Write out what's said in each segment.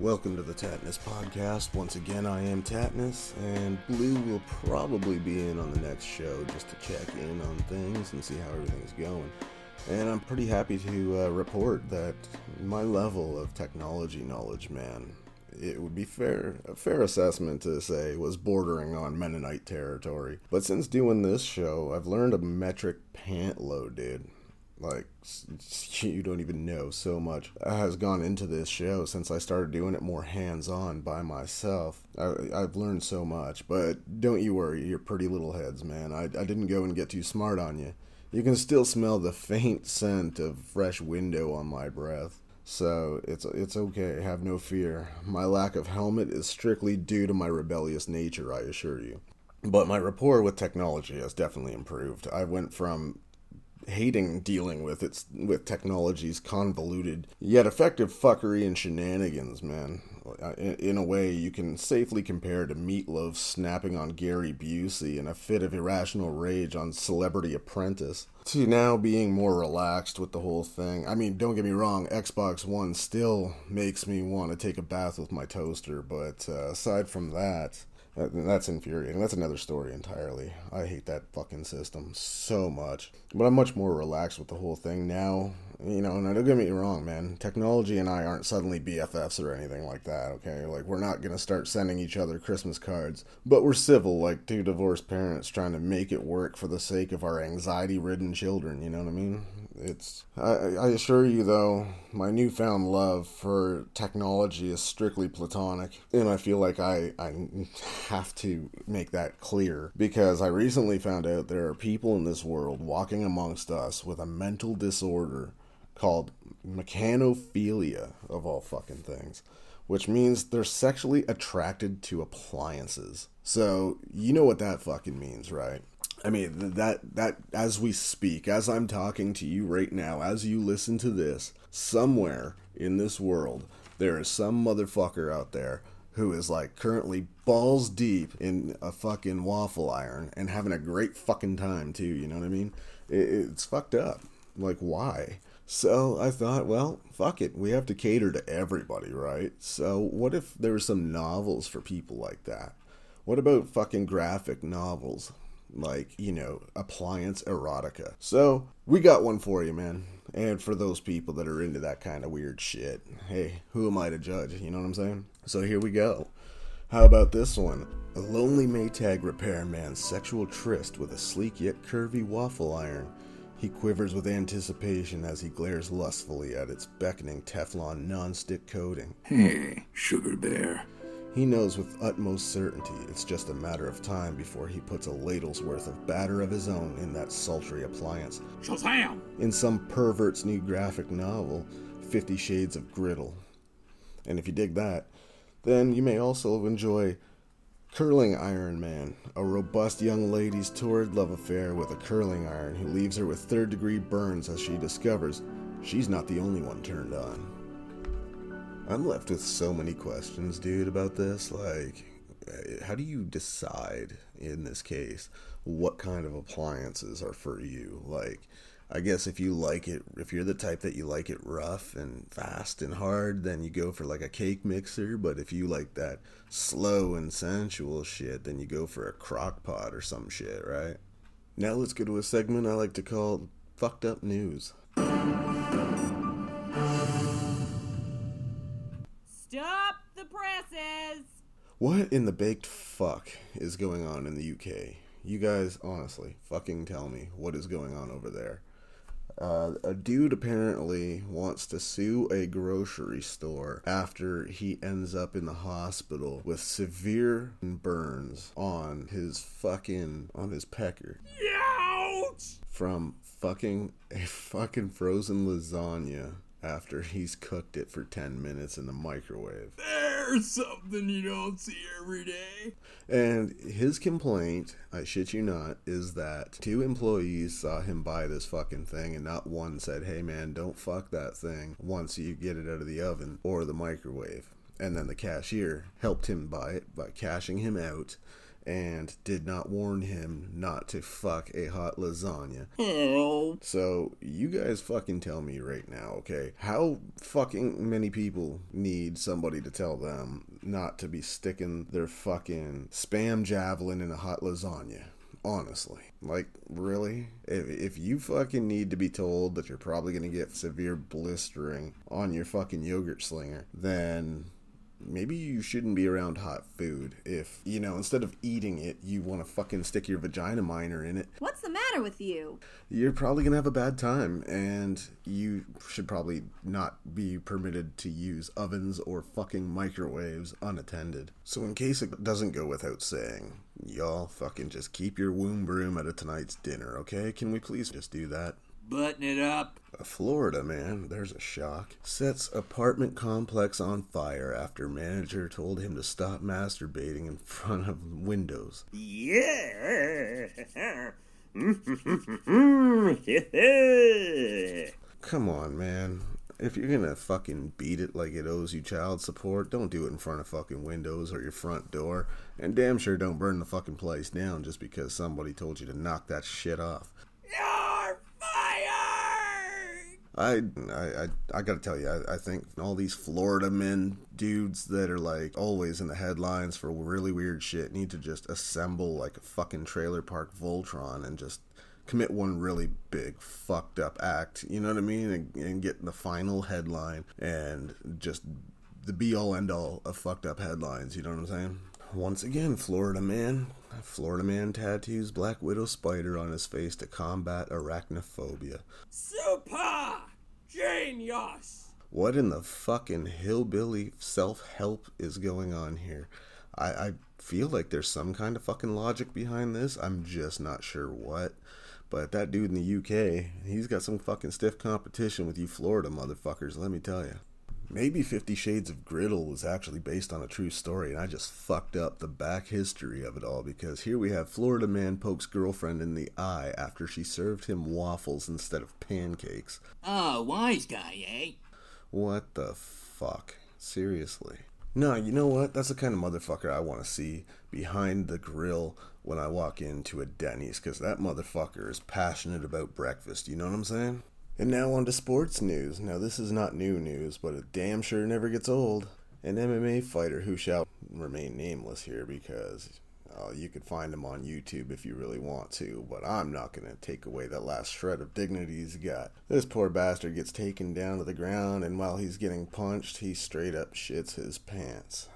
Welcome to the Tatnus Podcast. Once again, I am Tatnus, and Blue will probably be in on the next show just to check in on things and see how everything's going. And I'm pretty happy to uh, report that my level of technology knowledge, man, it would be fair a fair assessment to say was bordering on Mennonite territory. But since doing this show, I've learned a metric pant load, dude like you don't even know so much has gone into this show since I started doing it more hands on by myself. I, have learned so much, but don't you worry, your pretty little heads, man. I, I didn't go and get too smart on you. You can still smell the faint scent of fresh window on my breath. So it's it's okay, have no fear. My lack of helmet is strictly due to my rebellious nature, I assure you. But my rapport with technology has definitely improved. I went from hating dealing with its with technology's convoluted yet effective fuckery and shenanigans, man. In, in, a way, you can safely compare to Meatloaf snapping on Gary Busey in a fit of irrational rage on Celebrity Apprentice, to now being more relaxed with the whole thing. I mean, don't get me wrong, Xbox One still makes me want to take a bath with my toaster, but uh, aside from that, that's infuriating. That's another story entirely. I hate that fucking system so much. But I'm much more relaxed with the whole thing now. You know, and don't get me wrong, man. Technology and I aren't suddenly BFFs or anything like that, okay? Like, we're not gonna start sending each other Christmas cards. But we're civil, like two divorced parents trying to make it work for the sake of our anxiety ridden children, you know what I mean? It's I, I assure you though, my newfound love for technology is strictly platonic, and I feel like I I have to make that clear because I recently found out there are people in this world walking amongst us with a mental disorder called mechanophilia of all fucking things which means they're sexually attracted to appliances. So, you know what that fucking means, right? I mean that that as we speak, as I'm talking to you right now, as you listen to this, somewhere in this world, there is some motherfucker out there who is like currently balls deep in a fucking waffle iron and having a great fucking time too. You know what I mean? It, it's fucked up. Like why? So I thought, well, fuck it. We have to cater to everybody, right? So what if there were some novels for people like that? What about fucking graphic novels? Like, you know, appliance erotica. So, we got one for you, man. And for those people that are into that kind of weird shit, hey, who am I to judge? You know what I'm saying? So, here we go. How about this one? A lonely Maytag repairman's sexual tryst with a sleek yet curvy waffle iron. He quivers with anticipation as he glares lustfully at its beckoning Teflon non-stick coating. Hey, sugar bear. He knows with utmost certainty it's just a matter of time before he puts a ladle's worth of batter of his own in that sultry appliance. Shazam! In some pervert's new graphic novel, Fifty Shades of Griddle. And if you dig that, then you may also enjoy Curling Iron Man, a robust young lady's torrid love affair with a curling iron who leaves her with third degree burns as she discovers she's not the only one turned on. I'm left with so many questions, dude, about this. Like, eh, how do you decide in this case what kind of appliances are for you? Like, I guess if you like it, if you're the type that you like it rough and fast and hard, then you go for like a cake mixer. But if you like that slow and sensual shit, then you go for a crock pot or some shit, right? Now let's go to a segment I like to call Fucked Up News. What in the baked fuck is going on in the UK? You guys, honestly, fucking tell me what is going on over there. Uh, a dude apparently wants to sue a grocery store after he ends up in the hospital with severe burns on his fucking on his pecker. Ouch! From fucking a fucking frozen lasagna after he's cooked it for 10 minutes in the microwave. There's something you don't see every day. And his complaint, I shit you not, is that two employees saw him buy this fucking thing and not one said, hey man, don't fuck that thing once you get it out of the oven or the microwave. And then the cashier helped him buy it by cashing him out and did not warn him not to fuck a hot lasagna. Oh. So, you guys fucking tell me right now, okay? How fucking many people need somebody to tell them not to be sticking their fucking spam javelin in a hot lasagna? Honestly. Like, really? If, if you fucking need to be told that you're probably gonna get severe blistering on your fucking yogurt slinger, then maybe you shouldn't be around hot food if you know instead of eating it you want to fucking stick your vagina miner in it. What's the matter with you? you're probably gonna have a bad time and you should probably not be permitted to use ovens or fucking microwaves unattended. So in case it doesn't go without saying y'all fucking just keep your womb broom at a tonight's dinner okay? Can we please just do that Button it up. A Florida man, there's a shock. Sets apartment complex on fire after manager told him to stop masturbating in front of windows. Yeah. Come on, man. If you're gonna fucking beat it like it owes you child support, don't do it in front of fucking windows or your front door. And damn sure don't burn the fucking place down just because somebody told you to knock that shit off. You're fired. I, I, I, gotta tell you, I, I think all these Florida men dudes that are like always in the headlines for really weird shit need to just assemble like a fucking trailer park Voltron and just commit one really big fucked up act, you know what I mean? And, and get the final headline and just the be all end all of fucked up headlines, you know what I'm saying? Once again, Florida man. Florida man tattoos Black Widow spider on his face to combat arachnophobia. Super genius. What in the fucking hillbilly self help is going on here? I, I feel like there's some kind of fucking logic behind this. I'm just not sure what. But that dude in the UK, he's got some fucking stiff competition with you Florida motherfuckers, let me tell you. Maybe Fifty Shades of Griddle was actually based on a true story, and I just fucked up the back history of it all because here we have Florida man pokes girlfriend in the eye after she served him waffles instead of pancakes. Oh, wise guy, eh? What the fuck? Seriously. No, you know what? That's the kind of motherfucker I want to see behind the grill when I walk into a Denny's, because that motherfucker is passionate about breakfast. You know what I'm saying? And now on to sports news. Now, this is not new news, but it damn sure never gets old. An MMA fighter who shall remain nameless here because uh, you could find him on YouTube if you really want to, but I'm not going to take away that last shred of dignity he's got. This poor bastard gets taken down to the ground, and while he's getting punched, he straight up shits his pants.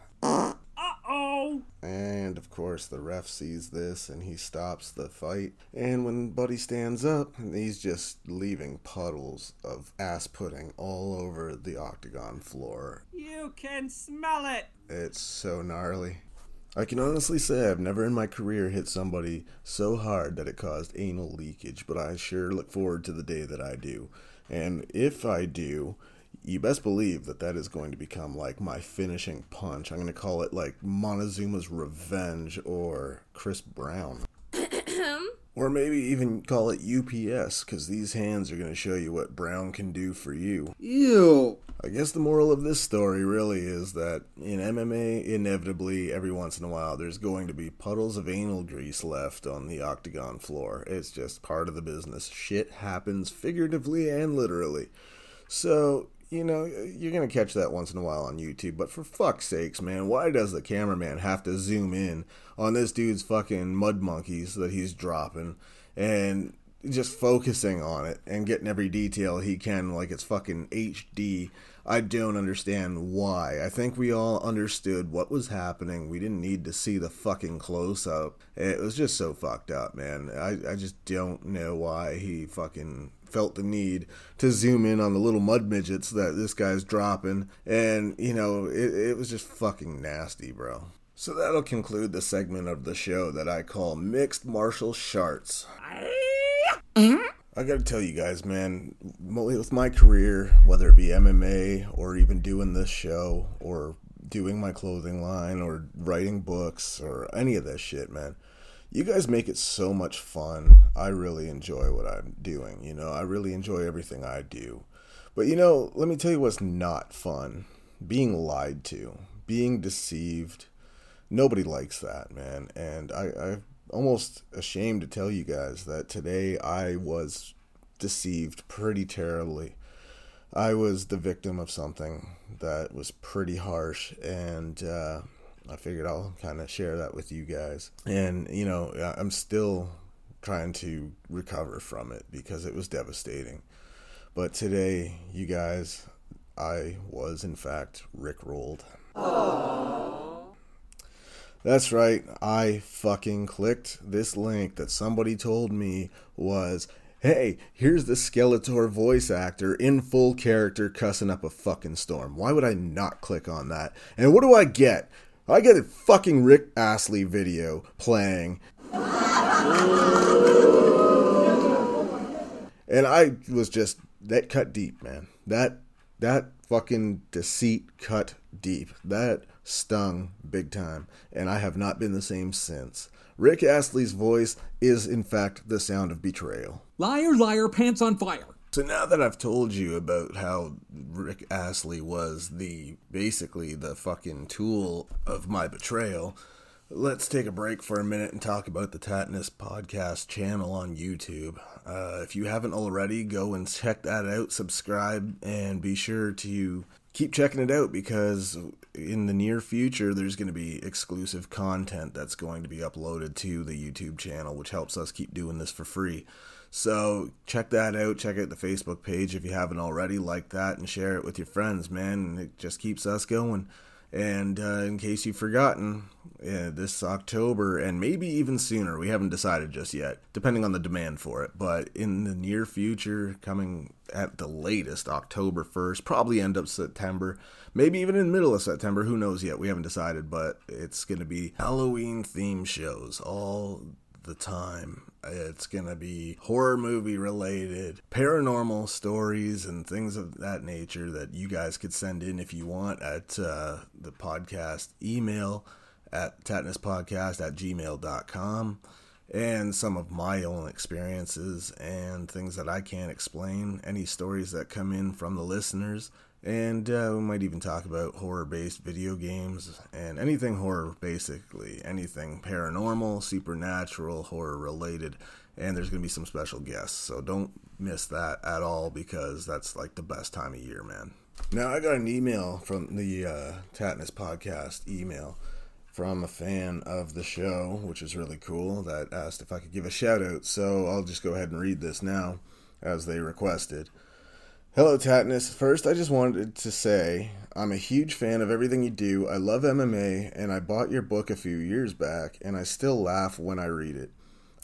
And of course, the ref sees this and he stops the fight. And when Buddy stands up, he's just leaving puddles of ass pudding all over the octagon floor. You can smell it. It's so gnarly. I can honestly say I've never in my career hit somebody so hard that it caused anal leakage, but I sure look forward to the day that I do. And if I do, you best believe that that is going to become like my finishing punch. I'm going to call it like Montezuma's Revenge or Chris Brown. or maybe even call it UPS, because these hands are going to show you what Brown can do for you. Ew. I guess the moral of this story really is that in MMA, inevitably, every once in a while, there's going to be puddles of anal grease left on the octagon floor. It's just part of the business. Shit happens figuratively and literally. So, you know, you're going to catch that once in a while on YouTube, but for fuck's sakes, man, why does the cameraman have to zoom in on this dude's fucking mud monkeys that he's dropping and just focusing on it and getting every detail he can like it's fucking HD? I don't understand why. I think we all understood what was happening. We didn't need to see the fucking close up. It was just so fucked up, man. I, I just don't know why he fucking felt the need to zoom in on the little mud midgets that this guy's dropping. And, you know, it, it was just fucking nasty, bro. So that'll conclude the segment of the show that I call Mixed Martial Sharts. I gotta tell you guys, man, with my career, whether it be MMA or even doing this show or doing my clothing line or writing books or any of this shit, man, you guys make it so much fun. I really enjoy what I'm doing, you know, I really enjoy everything I do. But, you know, let me tell you what's not fun being lied to, being deceived nobody likes that, man. And I, I'm almost ashamed to tell you guys that today I was deceived pretty terribly. I was the victim of something that was pretty harsh, and uh, I figured I'll kind of share that with you guys. And, you know, I'm still trying to recover from it because it was devastating. But today, you guys, I was in fact rickrolled. That's right, I fucking clicked this link that somebody told me was hey, here's the Skeletor voice actor in full character cussing up a fucking storm. Why would I not click on that? And what do I get? I get a fucking Rick Astley video playing. And I was just that cut deep, man. That that fucking deceit cut deep. That stung big time, and I have not been the same since. Rick Astley's voice is, in fact, the sound of betrayal. Liar, liar, pants on fire. So now that I've told you about how Rick Astley was the basically the fucking tool of my betrayal, let's take a break for a minute and talk about the Tatnus Podcast channel on YouTube. Uh, if you haven't already, go and check that out, subscribe, and be sure to keep checking it out because in the near future there's going to be exclusive content that's going to be uploaded to the YouTube channel, which helps us keep doing this for free. So check that out. Check out the Facebook page if you haven't already. Like that and share it with your friends, man. It just keeps us going. And uh, in case you've forgotten, uh, this October and maybe even sooner, we haven't decided just yet, depending on the demand for it. But in the near future, coming at the latest October 1st, probably end up September, maybe even in middle of September, who knows yet? We haven't decided, but it's going to be Halloween theme shows all the time. It's going to be horror movie related, paranormal stories, and things of that nature that you guys could send in if you want at uh, the podcast email at tatnuspodcast at gmail.com and some of my own experiences and things that I can't explain, any stories that come in from the listeners. And uh, we might even talk about horror based video games and anything horror, basically. Anything paranormal, supernatural, horror related. And there's going to be some special guests. So don't miss that at all because that's like the best time of year, man. Now, I got an email from the uh, Tatnus podcast email from a fan of the show, which is really cool, that asked if I could give a shout out. So I'll just go ahead and read this now as they requested. Hello, Tatnus. First, I just wanted to say I'm a huge fan of everything you do. I love MMA, and I bought your book a few years back, and I still laugh when I read it.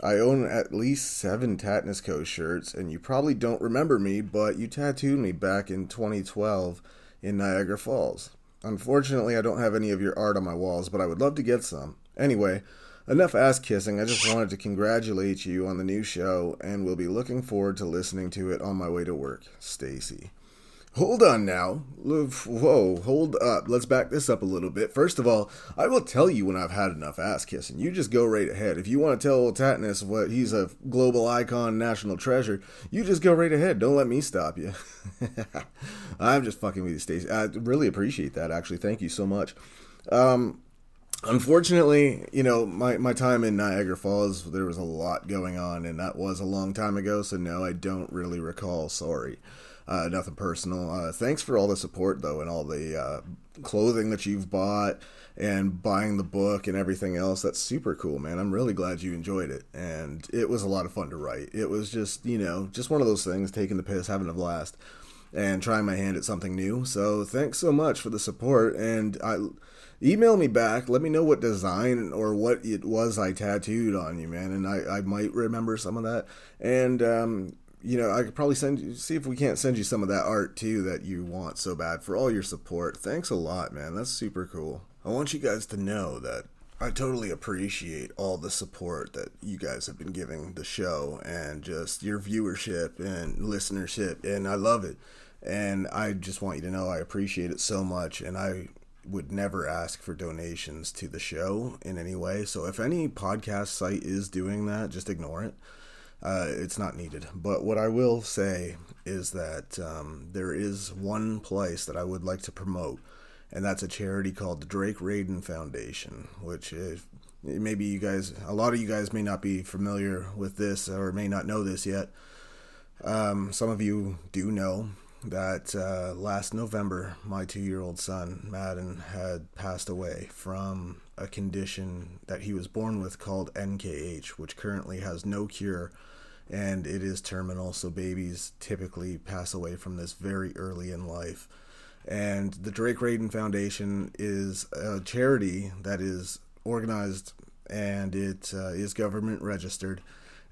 I own at least seven Tatnus Co. shirts, and you probably don't remember me, but you tattooed me back in 2012 in Niagara Falls. Unfortunately, I don't have any of your art on my walls, but I would love to get some. Anyway, enough ass kissing. I just wanted to congratulate you on the new show and will be looking forward to listening to it on my way to work. Stacy. Hold on now. Whoa, hold up. Let's back this up a little bit. First of all, I will tell you when I've had enough ass kissing. You just go right ahead. If you want to tell old Tatnus what he's a global icon, national treasure, you just go right ahead. Don't let me stop you. I'm just fucking with you, Stacey. I really appreciate that, actually. Thank you so much. Um, unfortunately, you know, my, my time in Niagara Falls, there was a lot going on, and that was a long time ago, so no, I don't really recall. Sorry. Uh, nothing personal. Uh, thanks for all the support, though, and all the uh, clothing that you've bought and buying the book and everything else. That's super cool, man. I'm really glad you enjoyed it. And it was a lot of fun to write. It was just, you know, just one of those things, taking the piss, having a blast, and trying my hand at something new. So thanks so much for the support. And I email me back. Let me know what design or what it was I tattooed on you, man. And I, I might remember some of that. And um, you know, I could probably send you, see if we can't send you some of that art too that you want so bad for all your support. Thanks a lot, man. That's super cool. I want you guys to know that I totally appreciate all the support that you guys have been giving the show and just your viewership and listenership, and I love it. And I just want you to know I appreciate it so much, and I would never ask for donations to the show in any way. So if any podcast site is doing that, just ignore it uh, it's not needed. But what I will say is that um, there is one place that I would like to promote, and that's a charity called the Drake Radin Foundation, which is maybe you guys, a lot of you guys may not be familiar with this or may not know this yet. Um, some of you do know that uh, last November, my two year old son, Madden, had passed away from a condition that he was born with called NKH, which currently has no cure and it is terminal. So babies typically pass away from this very early in life. And the Drake Radin Foundation is a charity that is organized and it uh, is government registered,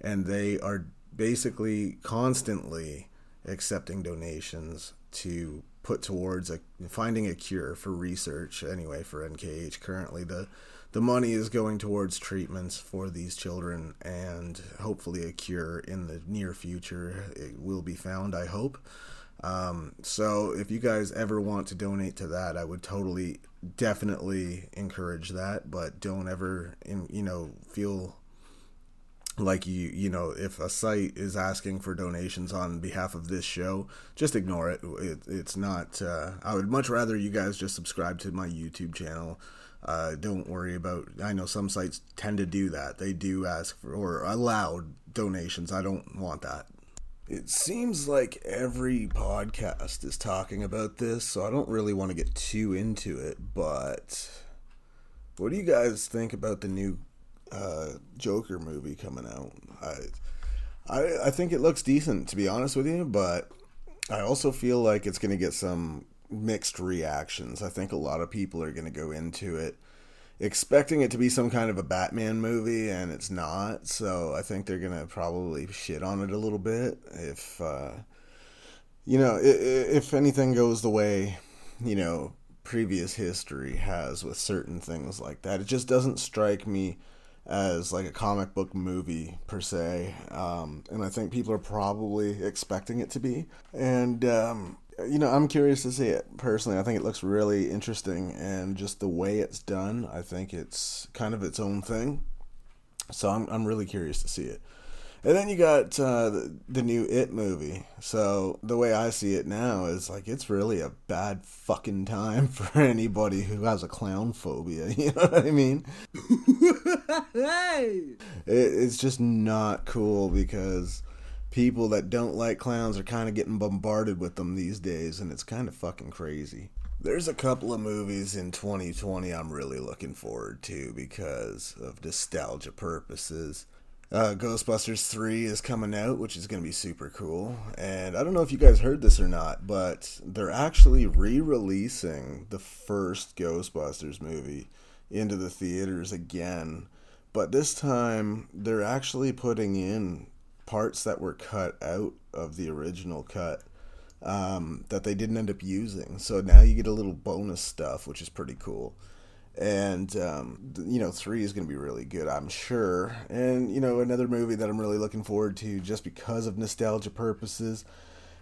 and they are basically constantly accepting donations to put towards a, finding a cure for research anyway for NKH currently the the money is going towards treatments for these children and hopefully a cure in the near future. It will be found I hope. Um, so if you guys ever want to donate to that I would totally definitely encourage that but don't ever in, you know feel like you you know if a site is asking for donations on behalf of this show just ignore it, it it's not uh, i would much rather you guys just subscribe to my youtube channel. Uh, don't worry about i know some sites tend to do that. They do ask for or allow donations. I don't want that. It seems like every podcast is talking about this so i don't really want to get too into it but what do you guys think about the new uh, Joker movie coming out. I, I I think it looks decent to be honest with you, but I also feel like it's going to get some mixed reactions. I think a lot of people are going to go into it expecting it to be some kind of a Batman movie, and it's not. So I think they're going to probably shit on it a little bit if. Uh, you know, if anything goes the way, you know, previous history has with certain things like that, it just doesn't strike me as like a comic book movie per se, um, and I think people are probably expecting it to be. And um, you know, I'm curious to see it personally. I think it looks really interesting, and just the way it's done, I think it's kind of its own thing. So I'm I'm really curious to see it. And then you got uh, the, the, new It movie. So the way I see it now is like it's really a bad fucking time for anybody who has a clown phobia. You know what I mean? hey! It, it's just not cool because people that don't like clowns are kind of getting bombarded with them these days, and it's kind of fucking crazy. There's a couple of movies in 2020 I'm really looking forward to because of nostalgia purposes. Uh, Ghostbusters 3 is coming out, which is going to be super cool. And I don't know if you guys heard this or not, but they're actually re releasing the first Ghostbusters movie into the theaters again. But this time, they're actually putting in parts that were cut out of the original cut um, that they didn't end up using. So now you get a little bonus stuff, which is pretty cool and um, you know three is going to be really good i'm sure. And you know another movie that i'm really looking forward to just because of nostalgia purposes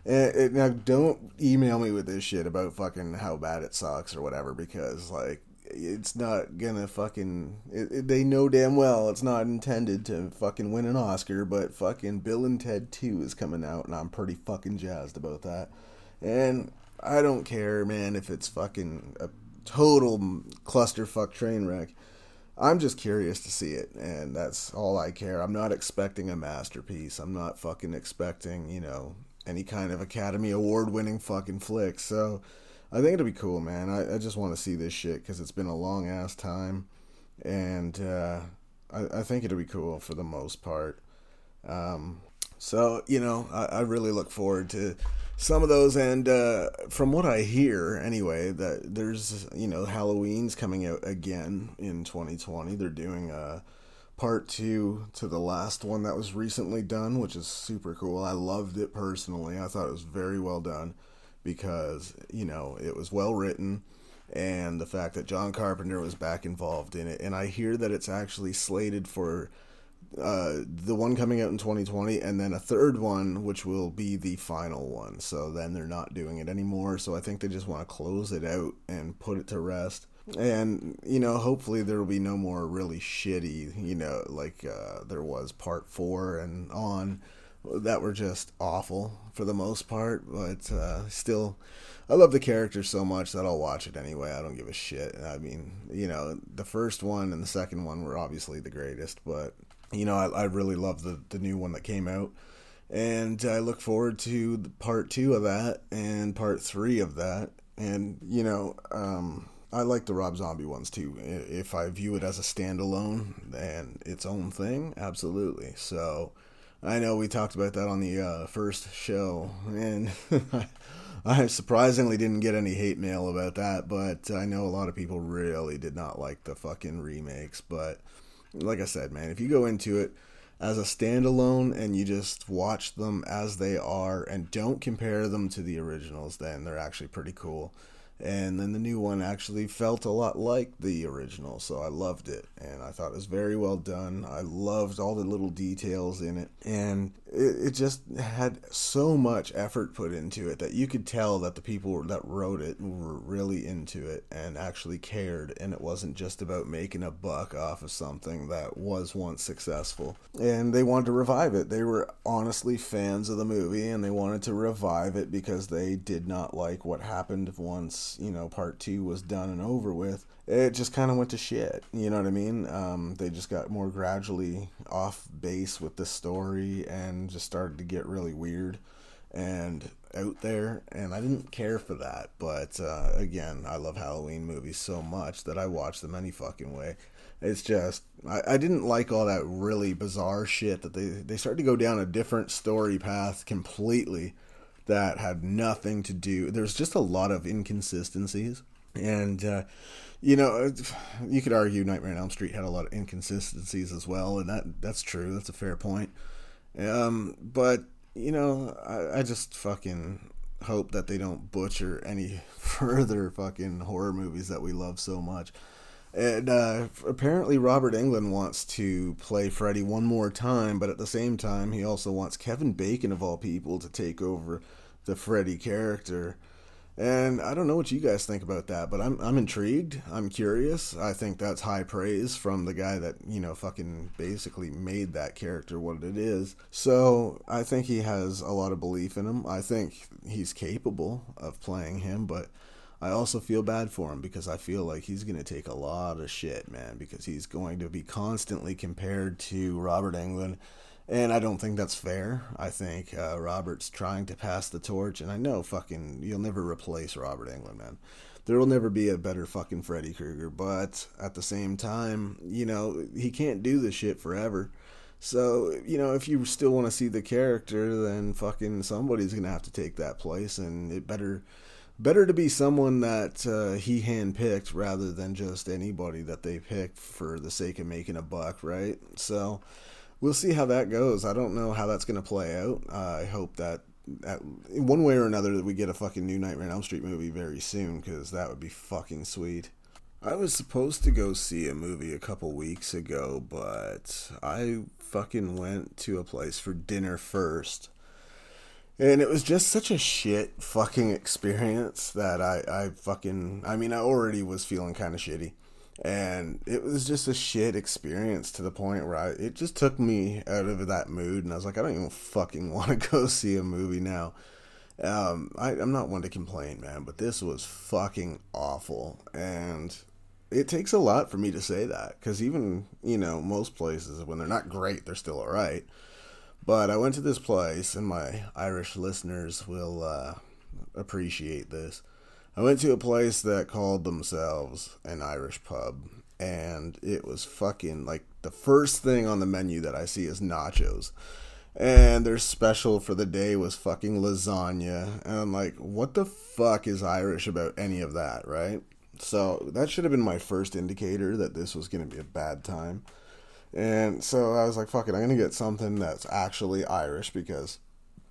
and, and now don't email me with this shit about fucking how bad it sucks or whatever because like it's not gonna fucking it, it, they know damn well it's not intended to fucking win an oscar but fucking bill and ted 2 is coming out and i'm pretty fucking jazzed about that. And i don't care man if it's fucking a total clusterfuck train wreck. I'm just curious to see it, and that's all I care. I'm not expecting a masterpiece. I'm not fucking expecting, you know, any kind of Academy Award winning fucking flick. So I think it'll be cool, man. I, I just want to see this shit because it's been a long ass time, and uh, I, I think it'll be cool for the most part. Um, so, you know, I, I really look forward to some of those. And uh, from what i hear anyway that there's you know halloween's coming out again in 2020 they're doing a part two to the last one that was recently done which is super cool. I loved it personally. I thought it was very well done because you know it was well written and the fact that john carpenter was back involved in it. And i hear that it's actually slated for uh, the one coming out in 2020, and then a third one, which will be the final one. So then they're not doing it anymore. So I think they just want to close it out and put it to rest. And, you know, hopefully there will be no more really shitty, you know, like uh, there was part four and on, that were just awful for the most part, but uh, still, I love the character so much that I'll watch it anyway. I don't give a shit. I mean, you know, the first one and the second one were obviously the greatest, but you know, I, I really love the the new one that came out, and I look forward to part two of that and part three of that, and you know, um, I like the Rob Zombie ones too. If I view it as a standalone and its own thing, absolutely. So I know we talked about that on the uh, first show, and I surprisingly didn't get any hate mail about that, but I know a lot of people really did not like the fucking remakes. But like I said, man, if you go into it as a standalone and you just watch them as they are and don't compare them to the originals, then they're actually pretty cool. And then the new one actually felt a lot like the original so i loved it. And i thought it was very well done. I loved all the little details in it. And it, it just had so much effort put into it that you could tell that the people that wrote it were really into it and actually cared and it wasn't just about making a buck off of something that was once successful and they wanted to revive it they were honestly fans of the movie and they wanted to revive it because they did not like what happened once you know part two was done and over with, it just kind of went to shit. You know what I mean? Um, they just got more gradually off base with the story and just started to get really weird and out there. And I didn't care for that. But uh, again, I love Halloween movies so much that I watch them any fucking way. It's just I, I didn't like all that really bizarre shit that they they started to go down a different story path completely that had nothing to do. There's just a lot of inconsistencies, and uh, you know, you could argue Nightmare on Elm Street had a lot of inconsistencies as well, and that that's true. That's a fair point. Um, but you know, I, I just fucking hope that they don't butcher any further fucking horror movies that we love so much. And uh, apparently, Robert Englund wants to play Freddy one more time, but at the same time, he also wants Kevin Bacon, of all people, to take over the Freddy character. And I don't know what you guys think about that, but I'm I'm intrigued. I'm curious. I think that's high praise from the guy that, you know, fucking basically made that character what it is. So, I think he has a lot of belief in him. I think he's capable of playing him, but I also feel bad for him because I feel like he's going to take a lot of shit, man, because he's going to be constantly compared to Robert Englund. And I don't think that's fair. I think uh, Robert's trying to pass the torch, and I know fucking you'll never replace Robert Englund, man. There will never be a better fucking Freddy Krueger, but at the same time, you know, he can't do this shit forever. So, you know, if you still want to see the character, then fucking somebody's going to have to take that place, and it better better to be someone that uh, he handpicked rather than just anybody that they picked for the sake of making a buck, right? So we'll see how that goes. I don't know how that's going to play out. Uh, I hope that at, in one way or another that we get a fucking new Nightmare on Elm Street movie very soon because that would be fucking sweet. I was supposed to go see a movie a couple weeks ago, but I fucking went to a place for dinner first and it was just such a shit fucking experience that I, I fucking, I mean, I already was feeling kind of shitty. And it was just a shit experience to the point where I, it just took me out of that mood. And I was like, I don't even fucking want to go see a movie now. Um, I, I'm not one to complain, man, but this was fucking awful. And it takes a lot for me to say that. Because even, you know, most places, when they're not great, they're still alright. But I went to this place, and my Irish listeners will uh, appreciate this. I went to a place that called themselves an Irish pub, and it was fucking like the first thing on the menu that I see is nachos. And their special for the day was fucking lasagna. And I'm like, what the fuck is Irish about any of that, right? So that should have been my first indicator that this was going to be a bad time. And so I was like, fuck it, I'm going to get something that's actually Irish because,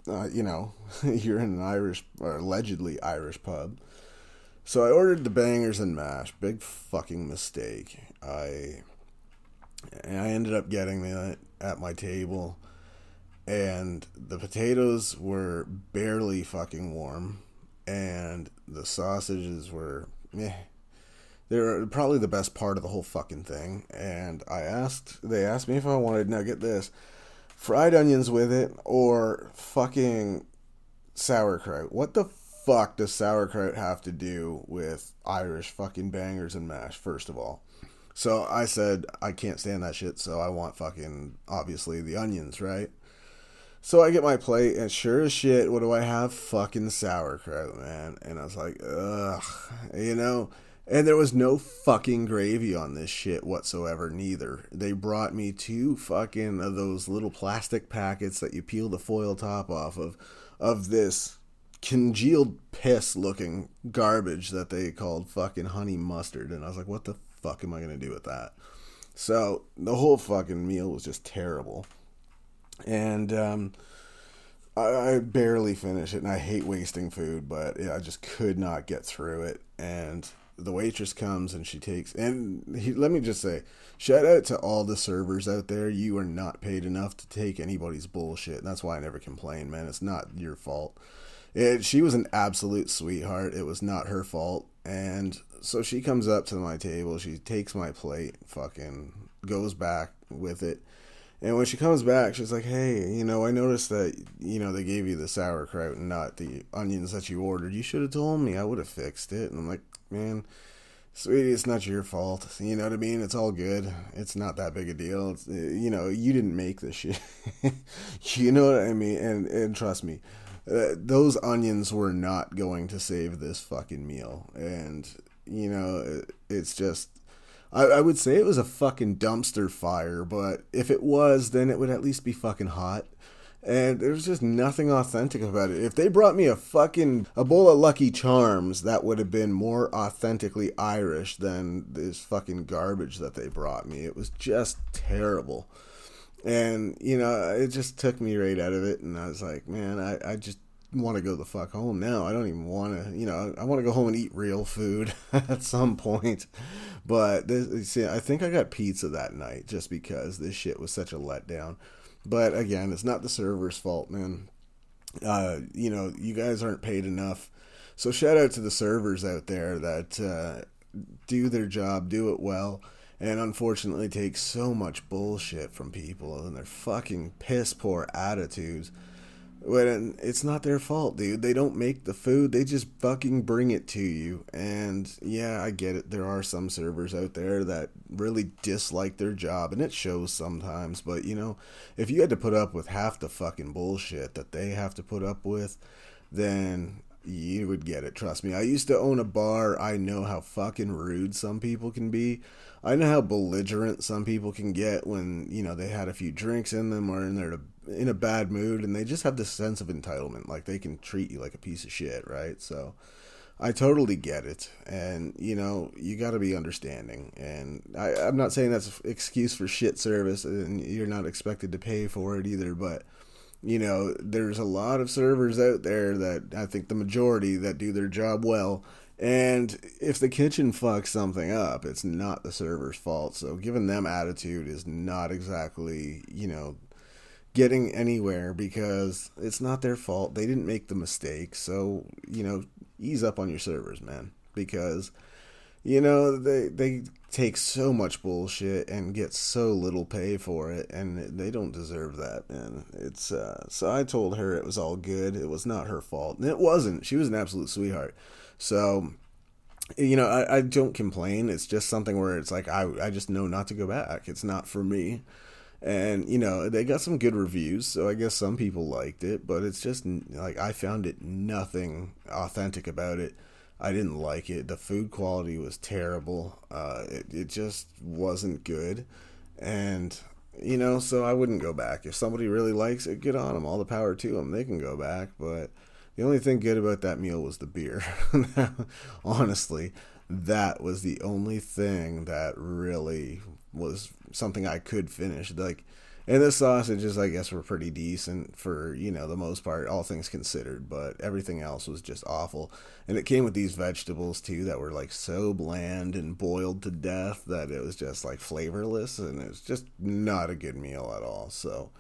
uh, you know, you're in an Irish, or allegedly Irish pub. So I ordered the bangers and mash. Big fucking mistake. I I ended up getting that at my table, and the potatoes were barely fucking warm, and the sausages were meh they're probably the best part of the whole fucking thing. And I asked, they asked me if I wanted, now get this, fried onions with it or fucking sauerkraut. What the fuck does sauerkraut have to do with Irish fucking bangers and mash, first of all? So I said, I can't stand that shit, so I want fucking, obviously, the onions, right? So I get my plate, and sure as shit, what do I have? Fucking sauerkraut, man. And I was like, ugh, you know? And there was no fucking gravy on this shit whatsoever, neither. They brought me two fucking of those little plastic packets that you peel the foil top off of, of this congealed piss looking garbage that they called fucking honey mustard. And I was like, what the fuck am I going to do with that? So the whole fucking meal was just terrible. And, um, I, I barely finished it, and I hate wasting food, but yeah, I just could not get through it. And the waitress comes and she takes and he, let me just say shout out to all the servers out there you are not paid enough to take anybody's bullshit and that's why i never complain man it's not your fault it, she was an absolute sweetheart it was not her fault and so she comes up to my table she takes my plate fucking goes back with it and when she comes back, she's like, "Hey, you know, I noticed that you know they gave you the sauerkraut and not the onions that you ordered. You should have told me. I would have fixed it." And I'm like, man, sweetie, it's not your fault. You know what I mean? It's all good. It's not that big a deal. It's, eh, you know, you didn't make this shit. you know what I mean? And and trust me, those onions were not going to save this fucking meal. And you know, it, it's just. I, I would say it was a fucking dumpster fire, but if it was, then it would at least be fucking hot and there's just nothing authentic about it. If they brought me a fucking a bowl of Lucky Charms, that would have been more authentically Irish than this fucking garbage that they brought me. It was just terrible. And, you know, it just took me right out of it. And I was like, man, I, I just want to go the fuck home now. I don't even want to, you know, I want to go home and eat real food at some point. But this, see, I think I got pizza that night just because this shit was such a letdown. But again, it's not the server's fault, man. Uh, you know, you guys aren't paid enough. So shout out to the servers out there that uh, do their job, do it well, and unfortunately take so much bullshit from people and their fucking piss poor attitudes when it's not their fault, dude. They don't make the food, they just fucking bring it to you. And yeah, I get it. There are some servers out there that really dislike their job, and it shows sometimes. But you know, if you had to put up with half the fucking bullshit that they have to put up with, then you would get it. Trust me. I used to own a bar. I know how fucking rude some people can be. I know how belligerent some people can get when, you know, they had a few drinks in them or in to in a bad mood and they just have this sense of entitlement like they can treat you like a piece of shit right? So i totally get it. And you know you got to be understanding. And I, i'm not saying that's an excuse for shit service and you're not expected to pay for it either but you know there's a lot of servers out there that i think the majority that do their job well and if the kitchen fucks something up, it's not the server's fault. So giving them attitude is not exactly, you know, getting anywhere because it's not their fault. They didn't make the mistake. So, you know, ease up on your servers, man. Because, you know, they they take so much bullshit and get so little pay for it and they don't deserve that, man. It's uh so I told her it was all good. It was not her fault. And it wasn't. She was an absolute sweetheart. So you know, I, I don't complain. It's just something where it's like I I just know not to go back. It's not for me. And you know they got some good reviews so i guess some people liked it but it's just like i found it nothing authentic about it. I didn't like it. The food quality was terrible. Uh, it, it just wasn't good. And you know so i wouldn't go back. If somebody really likes it get on them all the power to them they can go back but the only thing good about that meal was the beer honestly that was the only thing that really was something I could finish. Like, and the sausages, I guess, were pretty decent for you know the most part, all things considered. But everything else was just awful, and it came with these vegetables too that were like so bland and boiled to death that it was just like flavorless, and it was just not a good meal at all. So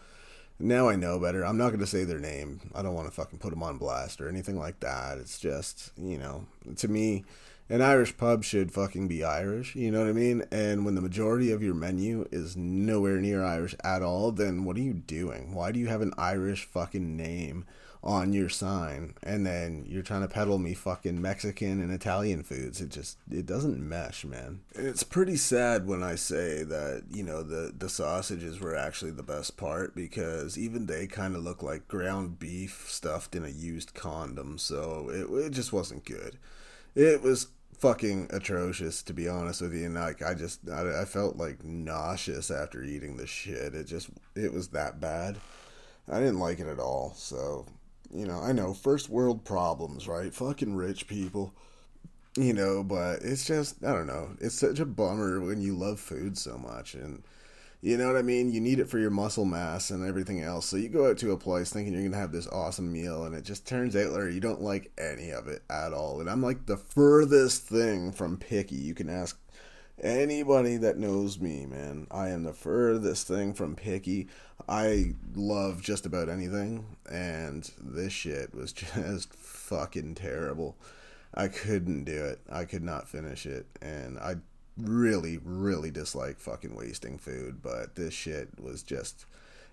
now I know better. I'm not going to say their name. I don't want to fucking put them on blast or anything like that. It's just, you know, to me, an Irish pub should fucking be Irish, you know what I mean? And when the majority of your menu is nowhere near Irish at all, then what are you doing? Why do you have an Irish fucking name on your sign and then you're trying to peddle me fucking Mexican and Italian foods? It just it doesn't mesh, man. It's pretty sad when I say that, you know, the the sausages were actually the best part because even they kind of look like ground beef stuffed in a used condom, so it it just wasn't good it was fucking atrocious to be honest with you and like i just I, I, felt like nauseous after eating the shit it just it was that bad i didn't like it at all so you know i know first world problems right fucking rich people you know but it's just i don't know it's such a bummer when you love food so much and you know what I mean? You need it for your muscle mass and everything else. So you go out to a place thinking you're going to have this awesome meal, and it just turns out later you don't like any of it at all. And I'm like the furthest thing from picky. You can ask anybody that knows me, man. I am the furthest thing from picky. I love just about anything, and this shit was just fucking terrible. I couldn't do it. I could not finish it, and I really, really dislike fucking wasting food, but this shit was just.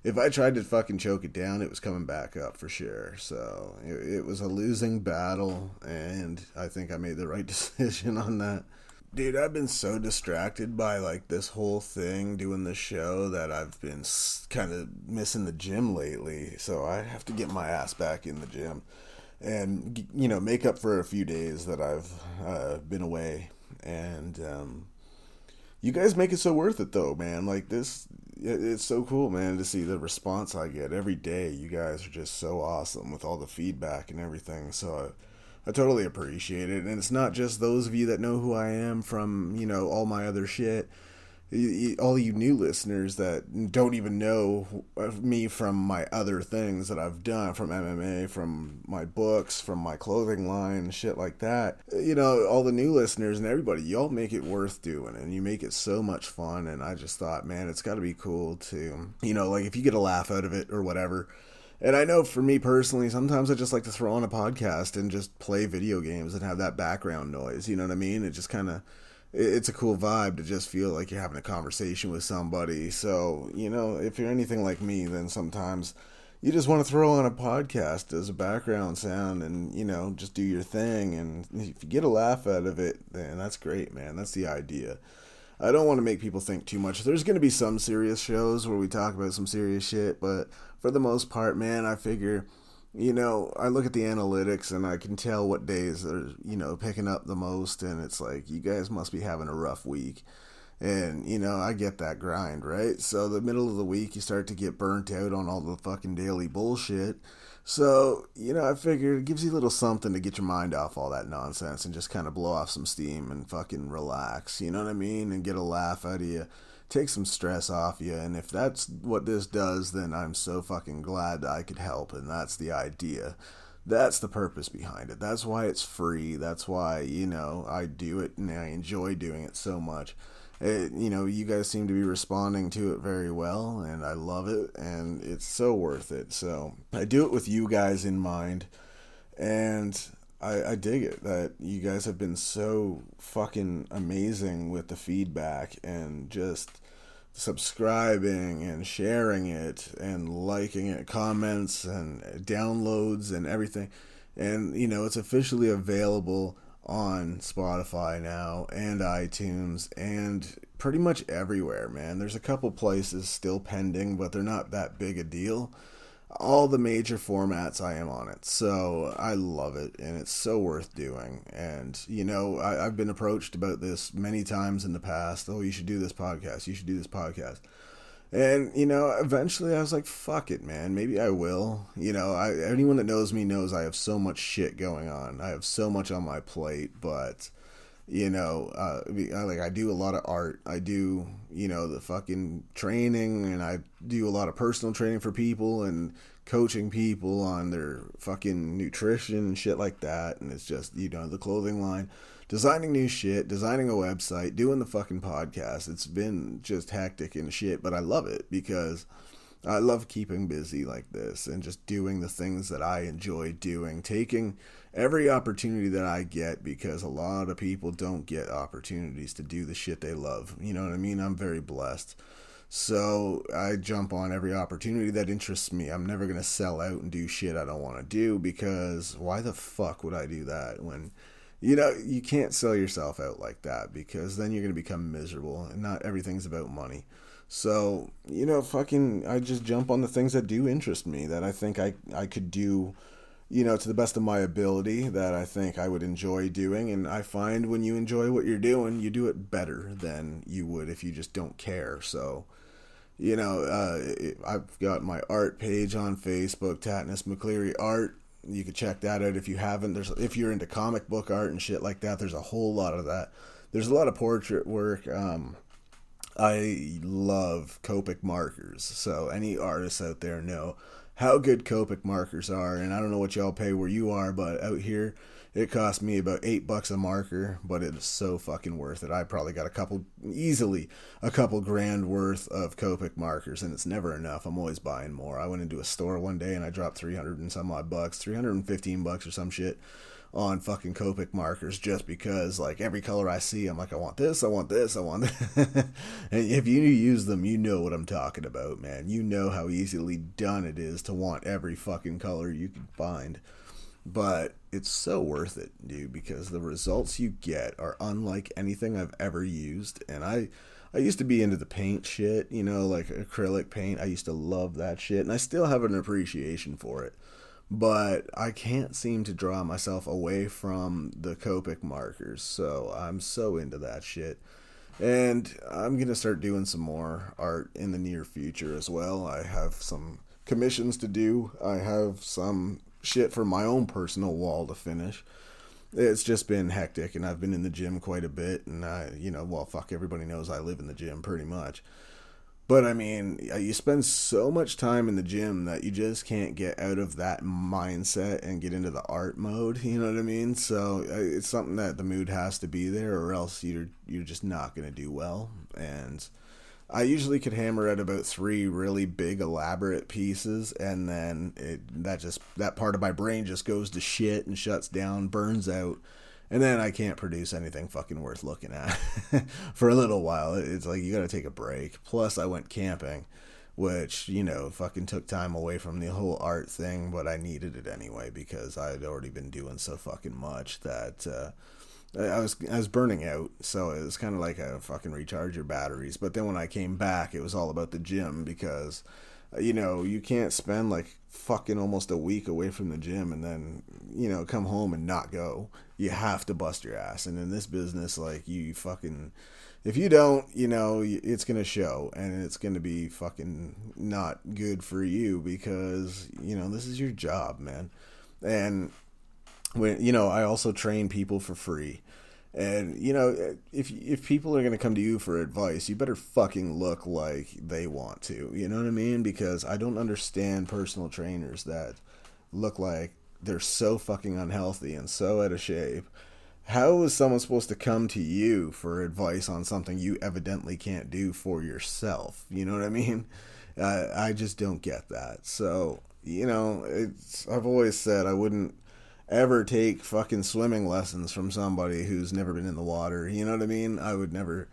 If I tried to fucking choke it down, it was coming back up for sure. So it, it was a losing battle, and I think I made the right decision on that. Dude, I've been so distracted by like this whole thing doing the show that I've been kind of missing the gym lately. So I have to get my ass back in the gym and you know make up for a few days that I've uh, been away. And um, you guys make it so worth it though, man. Like this, it's so cool, man, to see the response I get every day. You guys are just so awesome with all the feedback and everything. So I, I totally appreciate it. And it's not just those of you that know who I am from, you know, all my other shit all you new listeners that don't even know me from my other things that I've done from MMA, from my books, from my clothing line, shit like that. You know, all the new listeners and everybody, y'all make it worth doing and you make it so much fun. And I just thought, man, it's got to be cool to, you know, like if you get a laugh out of it or whatever. And I know for me personally, sometimes I just like to throw on a podcast and just play video games and have that background noise. You know what I mean? It just kind of it's a cool vibe to just feel like you're having a conversation with somebody. So, you know, if you're anything like me, then sometimes you just want to throw on a podcast as a background sound and, you know, just do your thing. And if you get a laugh out of it, then that's great, man. That's the idea. I don't want to make people think too much. There's going to be some serious shows where we talk about some serious shit, but for the most part, man, I figure you know, I look at the analytics and I can tell what days are, you know, picking up the most. And it's like, you guys must be having a rough week. And, you know, I get that grind, right? So the middle of the week, you start to get burnt out on all the fucking daily bullshit. So, you know, I figured it gives you a little something to get your mind off all that nonsense and just kind of blow off some steam and fucking relax. You know what I mean? And get a laugh out of you take some stress off you. And if that's what this does, then I'm so fucking glad I could help. And that's the idea. That's the purpose behind it. That's why it's free. That's why, you know, I do it and I enjoy doing it so much. It, you know, you guys seem to be responding to it very well, and I love it, and it's so worth it. So I do it with you guys in mind, and I, I dig it that you guys have been so fucking amazing with the feedback and just subscribing and sharing it and liking it, comments and downloads and everything. And, you know, it's officially available on Spotify now and iTunes and pretty much everywhere, man. There's a couple places still pending, but they're not that big a deal all the major formats I am on it. So I love it and it's so worth doing. And, you know, I, have been approached about this many times in the past. Oh, you should do this podcast. You should do this podcast. And, you know, eventually I was like, fuck it, man. Maybe I will. You know, I, anyone that knows me knows I have so much shit going on. I have so much on my plate, but you know uh, like i do a lot of art i do you know the fucking training and i do a lot of personal training for people and coaching people on their fucking nutrition and shit like that and it's just you know the clothing line designing new shit designing a website doing the fucking podcast it's been just hectic and shit but i love it because I love keeping busy like this and just doing the things that I enjoy doing, taking every opportunity that I get because a lot of people don't get opportunities to do the shit they love. You know what I mean? I'm very blessed. So I jump on every opportunity that interests me. I'm never going to sell out and do shit I don't want to do because why the fuck would I do that when you know, you can't sell yourself out like that because then you're going to become miserable and not everything's about money. So, you know, fucking, I just jump on the things that do interest me, that I think I, I could do, you know, to the best of my ability, that I think I would enjoy doing. And I find when you enjoy what you're doing, you do it better than you would if you just don't care. So, you know, uh, I've got my art page on Facebook, Tattness McCleary Art. You can check that out if you haven't. There's if you're into comic book art and shit like that. There's a whole lot of that. There's a lot of portrait work. Um, I love Copic markers. So any artists out there know how good Copic markers are. And I don't know what y'all pay where you are, but out here it cost me about eight bucks a marker, but it is so fucking worth it. I probably got a couple, easily a couple grand worth of Copic markers, and it's never enough. I'm always buying more. I went into a store one day and I dropped 300 and some odd bucks, 315 bucks or some shit on fucking Copic markers just because like every color I see, I'm like, I want this, I want this, I want this. and if you use them, you know what I'm talking about, man. You know how easily done it is to want every fucking color you can find. But it's so worth it, dude, because the results you get are unlike anything I've ever used. And I I used to be into the paint shit, you know, like acrylic paint. I used to love that shit, and I still have an appreciation for it but I can't seem to draw myself away from the Copic markers. So I'm so into that shit. And I'm to start doing some more art in the near future as well. I have some commissions to do, I have some shit for my own personal wall to finish. It's just been hectic, and I've been in the gym quite a bit. And I, you know, well, fuck, everybody knows I live in the gym pretty much. But I mean, you spend so much time in the gym that you just can't get out of that mindset and get into the art mode. You know what I mean? So uh, it's something that the mood has to be there, or else you're you're just not to do well. And I usually could hammer out about three really big, elaborate pieces, and then it that just that part of my brain just goes to shit and shuts down, burns out and then I can't produce anything fucking worth looking at for a little while. It's like you got to take a break. Plus, I went camping, which you know fucking took time away from the whole art thing, but I needed it anyway because I had already been doing so fucking much that. Uh, I was I was burning out, so it was kind of like a fucking recharge your batteries. But then when I came back, it was all about the gym because uh, you know, you can't spend like fucking almost a week away from the gym and then, you know, come home and not go. You have to bust your ass. And in this business, like, you fucking, if you don't, you know, it's to show and it's to be fucking not good for you because, you know, this is your job, man. And when, you know, I also train people for free. And you know, if if people are going to come to you for advice, you better fucking look like they want to. You know what I mean? Because I don't understand personal trainers that look like they're so fucking unhealthy and so out of shape. How is someone supposed to come to you for advice on something you evidently can't do for yourself? You know what I mean? Uh, I just don't get that. So, you know, it's I've always said I wouldn't ever take fucking swimming lessons from somebody who's never been in the water. You know what I mean? I would never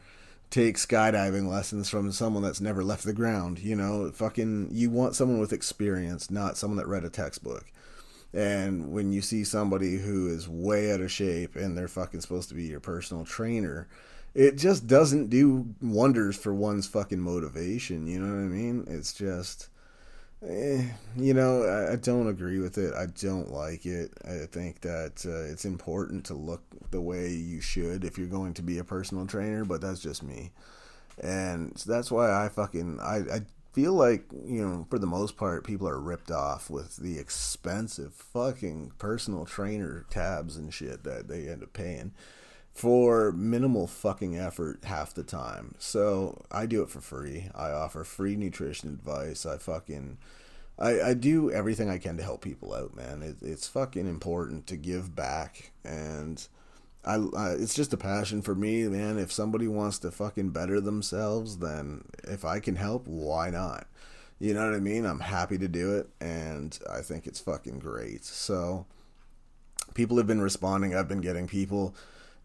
take skydiving lessons from someone that's never left the ground. You know, fucking, you want someone with experience, not someone that read a textbook. And when you see somebody who is way out of shape and they're fucking supposed to be your personal trainer, it just doesn't do wonders for one's fucking motivation. You know what I mean? It's just Eh, you know, I, I, don't agree with it. I don't like it. I think that uh, it's important to look the way you should if you're going to be a personal trainer, but that's just me. And that's why I fucking I, I feel like, you know, for the most part people are ripped off with the expensive fucking personal trainer tabs and shit that they end up paying for minimal fucking effort half the time. So I do it for free. I offer free nutrition advice. I fucking I, I do everything I can to help people out, man. It, it's fucking important to give back, and I, I, it's just a passion for me, man. If somebody wants to fucking better themselves, then if I can help, why not? You know what I mean? I'm happy to do it, and I think it's fucking great. So, people have been responding. I've been getting people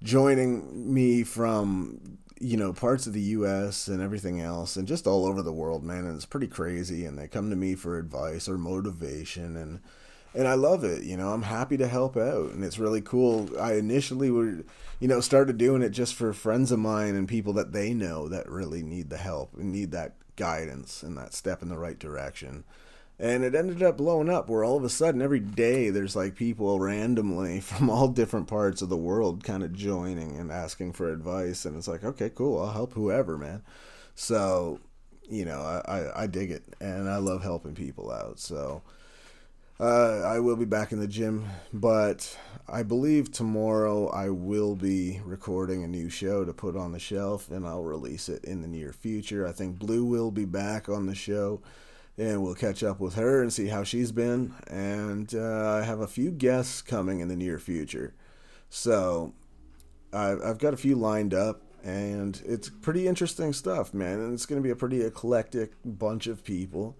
joining me from you know parts of the U.S. and everything else, and just all over the world, man. And it's pretty crazy. And they come to me for advice or motivation, and and I love it. You know, I'm happy to help out, and it's really cool. I initially were, you know, started doing it just for friends of mine and people that they know that really need the help and need that guidance and that step in the right direction. And it ended up blowing up where all of a sudden every day there's like people randomly from all different parts of the world kind of joining and asking for advice. And it's like, okay, cool, I'll help whoever, man. So, you know, I, I, I dig it and I love helping people out. So, uh, I will be back in the gym, but I believe tomorrow I will be recording a new show to put on the shelf, and I'll release it in the near future. I think Blue will be back on the show, and we'll catch up with her and see how she's been. And uh, I have a few guests coming in the near future, so I've got a few lined up. And it's pretty interesting stuff, man. And it's going to be a pretty eclectic bunch of people.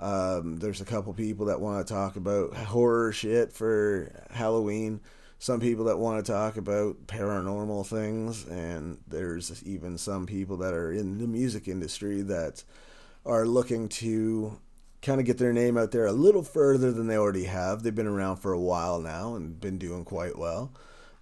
Um, there's a couple people that want to talk about horror shit for Halloween. Some people that want to talk about paranormal things, and there's even some people that are in the music industry that are looking to kind of get their name out there a little further than they already have. They've been around for a while now and been doing quite well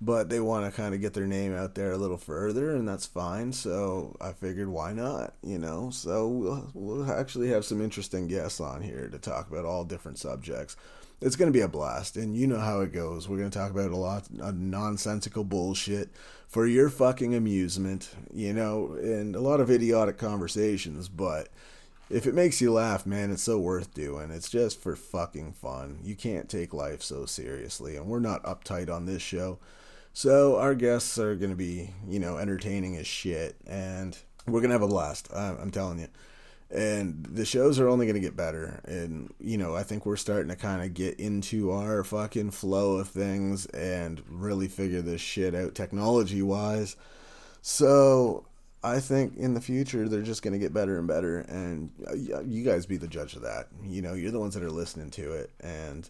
but they want to kind of get their name out there a little further, and that's fine. So I figured, why not? You know, so we'll, we'll actually have some interesting guests on here to talk about all different subjects. It's going to be a blast, and you know how it goes. We're going to talk about a lot of nonsensical bullshit for your fucking amusement, you know, and a lot of idiotic conversations, but if it makes you laugh, man, it's so worth doing. It's just for fucking fun. You can't take life so seriously, and we're not uptight on this show. So our guests are going to be, you know, entertaining as shit, and we're going to have a blast. I'm telling you. And the shows are only going to get better. And, you know, I think we're starting to kind of get into our fucking flow of things and really figure this shit out technology wise. So I think in the future they're just going to get better and better. And uh, you guys be the judge of that. You know, you're the ones that are listening to it. And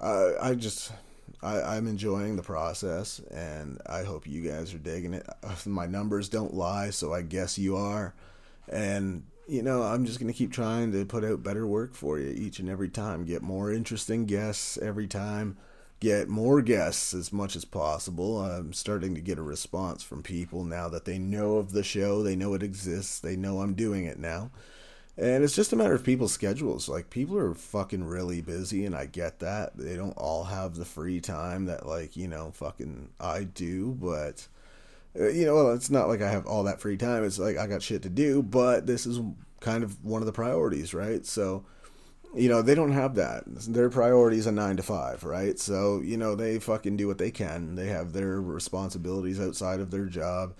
I, I just I, am enjoying the process, and I hope you guys are digging it. My numbers don't lie, so I guess you are. And you know, I'm just gonna keep trying to put out better work for you each and every time. Get more interesting guests every time. Get more guests as much as possible. I'm starting to get a response from people now that they know of the show. They know it exists. They know I'm doing it now. And it's just a matter of people's schedules. Like people are fucking really busy and I get that. They don't all have the free time that like, you know, fucking I do, but uh, you know, it's not like I have all that free time. It's like I got shit to do, but this is kind of one of the priorities, right? So, you know, they don't have that. Their priority is a 9 to 5, right? So, you know, they fucking do what they can. They have their responsibilities outside of their job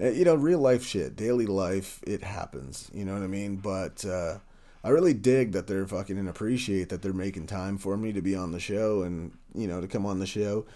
uh, you know, real life shit, daily life, it happens. You know what I mean? But uh, I really dig that they're fucking and appreciate that they're making time for me to be on the show and you know to come on the show.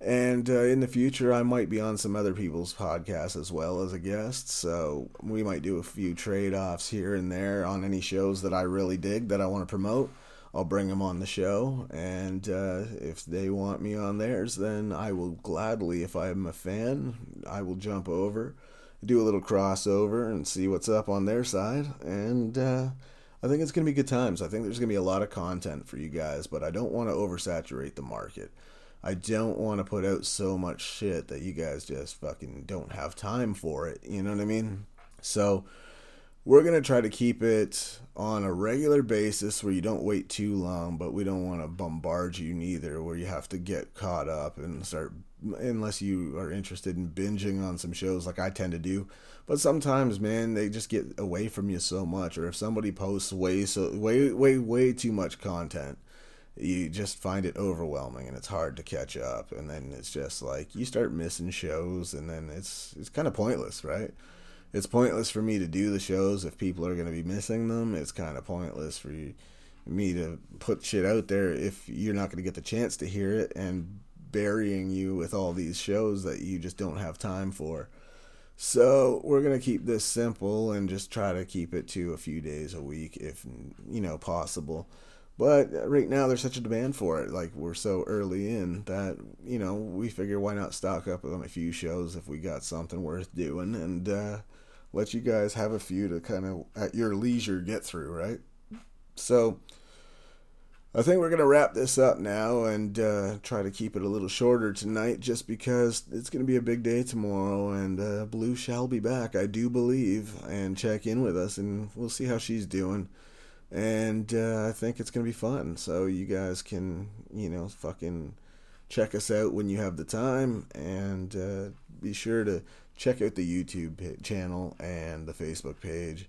And uh, in the future, I might be on some other people's podcasts as well as a guest. So we might do a few trade offs here and there on any shows that I really dig that I want to promote. I'll bring them on the show, and uh, if they want me on theirs, then I will gladly, if I'm a fan, I will jump over do a little crossover and see what's up on their side. And uh, I think it's going to be good times. I think there's going to be a lot of content for you guys, but I don't want to oversaturate the market. I don't want to put out so much shit that you guys just fucking don't have time for it. You know what I mean? So we're going to try to keep it on a regular basis where you don't wait too long, but we don't want to bombard you neither, where you have to get caught up and start unless you are interested in binging on some shows like I tend to do. But sometimes, man, they just get away from you so much. Or if somebody posts way so way way way too much content, you just find it overwhelming and it's hard to catch up. And then it's just like you start missing shows, and then it's it's kind of pointless, right? It's pointless for me to do the shows if people are going to be missing them. It's kind of pointless for you, me to put shit out there if you're not going to get the chance to hear it and burying you with all these shows that you just don't have time for. So we're gonna keep this simple and just try to keep it to a few days a week, if you know possible. But right now there's such a demand for it. Like we're so early in that you know we figure why not stock up on a few shows if we got something worth doing and uh, let you guys have a few to kind of at your leisure get through, right? So I think we're gonna wrap this up now and uh, try to keep it a little shorter tonight, just because it's gonna be a big day tomorrow, and uh, Blue shall be back, I do believe, and check in with us, and we'll see how she's doing. And uh, I think it's gonna be fun. So you guys can, you know, fucking check us out when you have the time, and uh, be sure to check out the YouTube channel and the Facebook page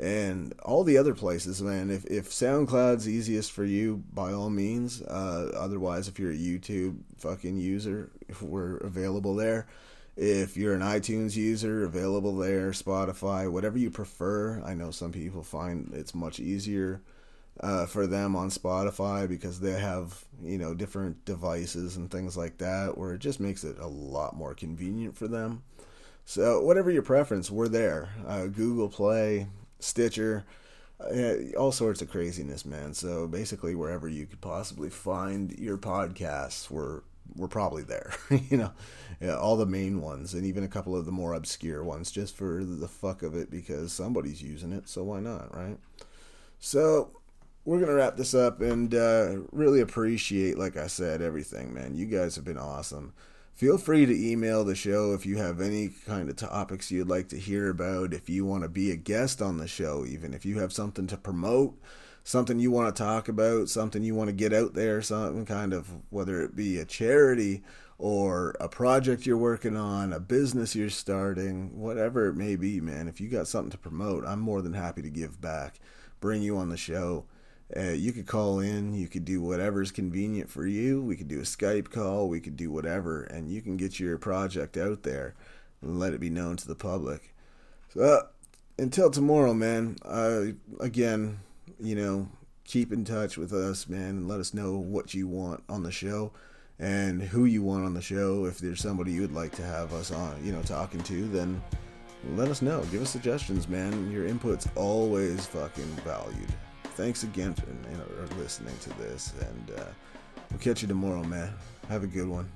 and all the other places, man. If if SoundCloud's easiest for you, by all means. Uh, otherwise, if you're a YouTube fucking user, we're available there. If you're an iTunes user, available there. Spotify, whatever you prefer. I know some people find it's much easier uh, for them on Spotify because they have you know different devices and things like that, where it just makes it a lot more convenient for them. So whatever your preference, we're there. Uh, Google Play, Stitcher, uh, all sorts of craziness, man. So basically, wherever you could possibly find your podcasts, we're we're probably there. you know, yeah, all the main ones, and even a couple of the more obscure ones, just for the fuck of it, because somebody's using it. So why not, right? So we're gonna wrap this up, and uh, really appreciate, like I said, everything, man. You guys have been awesome. Feel free to email the show if you have any kind of topics you'd like to hear about, if you want to be a guest on the show, even if you have something to promote, something you want to talk about, something you want to get out there, something kind of whether it be a charity or a project you're working on, a business you're starting, whatever it may be, man. If you got something to promote, I'm more than happy to give back, bring you on the show. Uh, you could call in, you could do whatever's convenient for you. We could do a Skype call, we could do whatever, and you can get your project out there and let it be known to the public. So, uh, until tomorrow, man, uh, again, you know, keep in touch with us, man, and let us know what you want on the show and who you want on the show. If there's somebody you would like to have us on, you know, talking to, then let us know. Give us suggestions, man. Your input's always fucking valued thanks again for you know, listening to this, and uh, we'll catch you tomorrow, man. Have a good one.